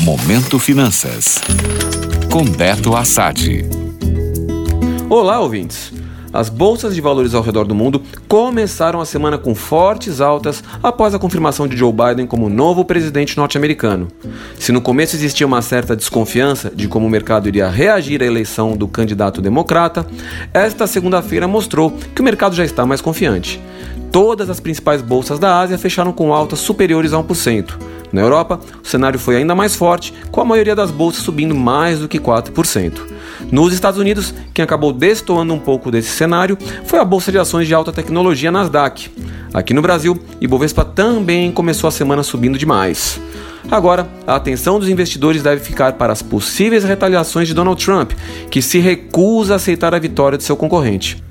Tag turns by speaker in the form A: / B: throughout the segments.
A: Momento Finanças. Com Beto Assad.
B: Olá, ouvintes. As bolsas de valores ao redor do mundo começaram a semana com fortes altas após a confirmação de Joe Biden como novo presidente norte-americano. Se no começo existia uma certa desconfiança de como o mercado iria reagir à eleição do candidato democrata, esta segunda-feira mostrou que o mercado já está mais confiante. Todas as principais bolsas da Ásia fecharam com altas superiores a 1%. Na Europa, o cenário foi ainda mais forte, com a maioria das bolsas subindo mais do que 4%. Nos Estados Unidos, quem acabou destoando um pouco desse cenário foi a bolsa de ações de alta tecnologia Nasdaq. Aqui no Brasil, Ibovespa também começou a semana subindo demais. Agora, a atenção dos investidores deve ficar para as possíveis retaliações de Donald Trump, que se recusa a aceitar a vitória de seu concorrente.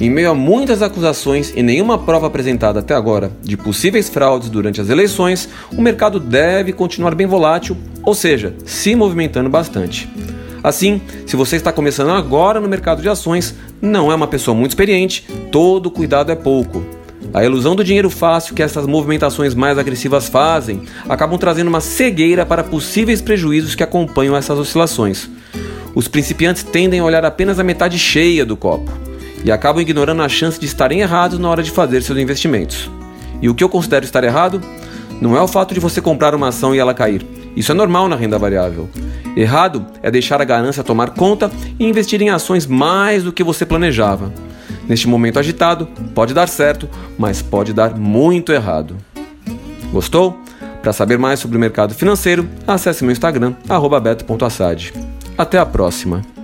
B: Em meio a muitas acusações e nenhuma prova apresentada até agora de possíveis fraudes durante as eleições, o mercado deve continuar bem volátil, ou seja, se movimentando bastante. Assim, se você está começando agora no mercado de ações, não é uma pessoa muito experiente, todo cuidado é pouco. A ilusão do dinheiro fácil que essas movimentações mais agressivas fazem acabam trazendo uma cegueira para possíveis prejuízos que acompanham essas oscilações. Os principiantes tendem a olhar apenas a metade cheia do copo e acabam ignorando a chance de estarem errados na hora de fazer seus investimentos. E o que eu considero estar errado não é o fato de você comprar uma ação e ela cair. Isso é normal na renda variável. Errado é deixar a ganância tomar conta e investir em ações mais do que você planejava. Neste momento agitado, pode dar certo, mas pode dar muito errado. Gostou? Para saber mais sobre o mercado financeiro, acesse meu Instagram, beto.assad. Até a próxima!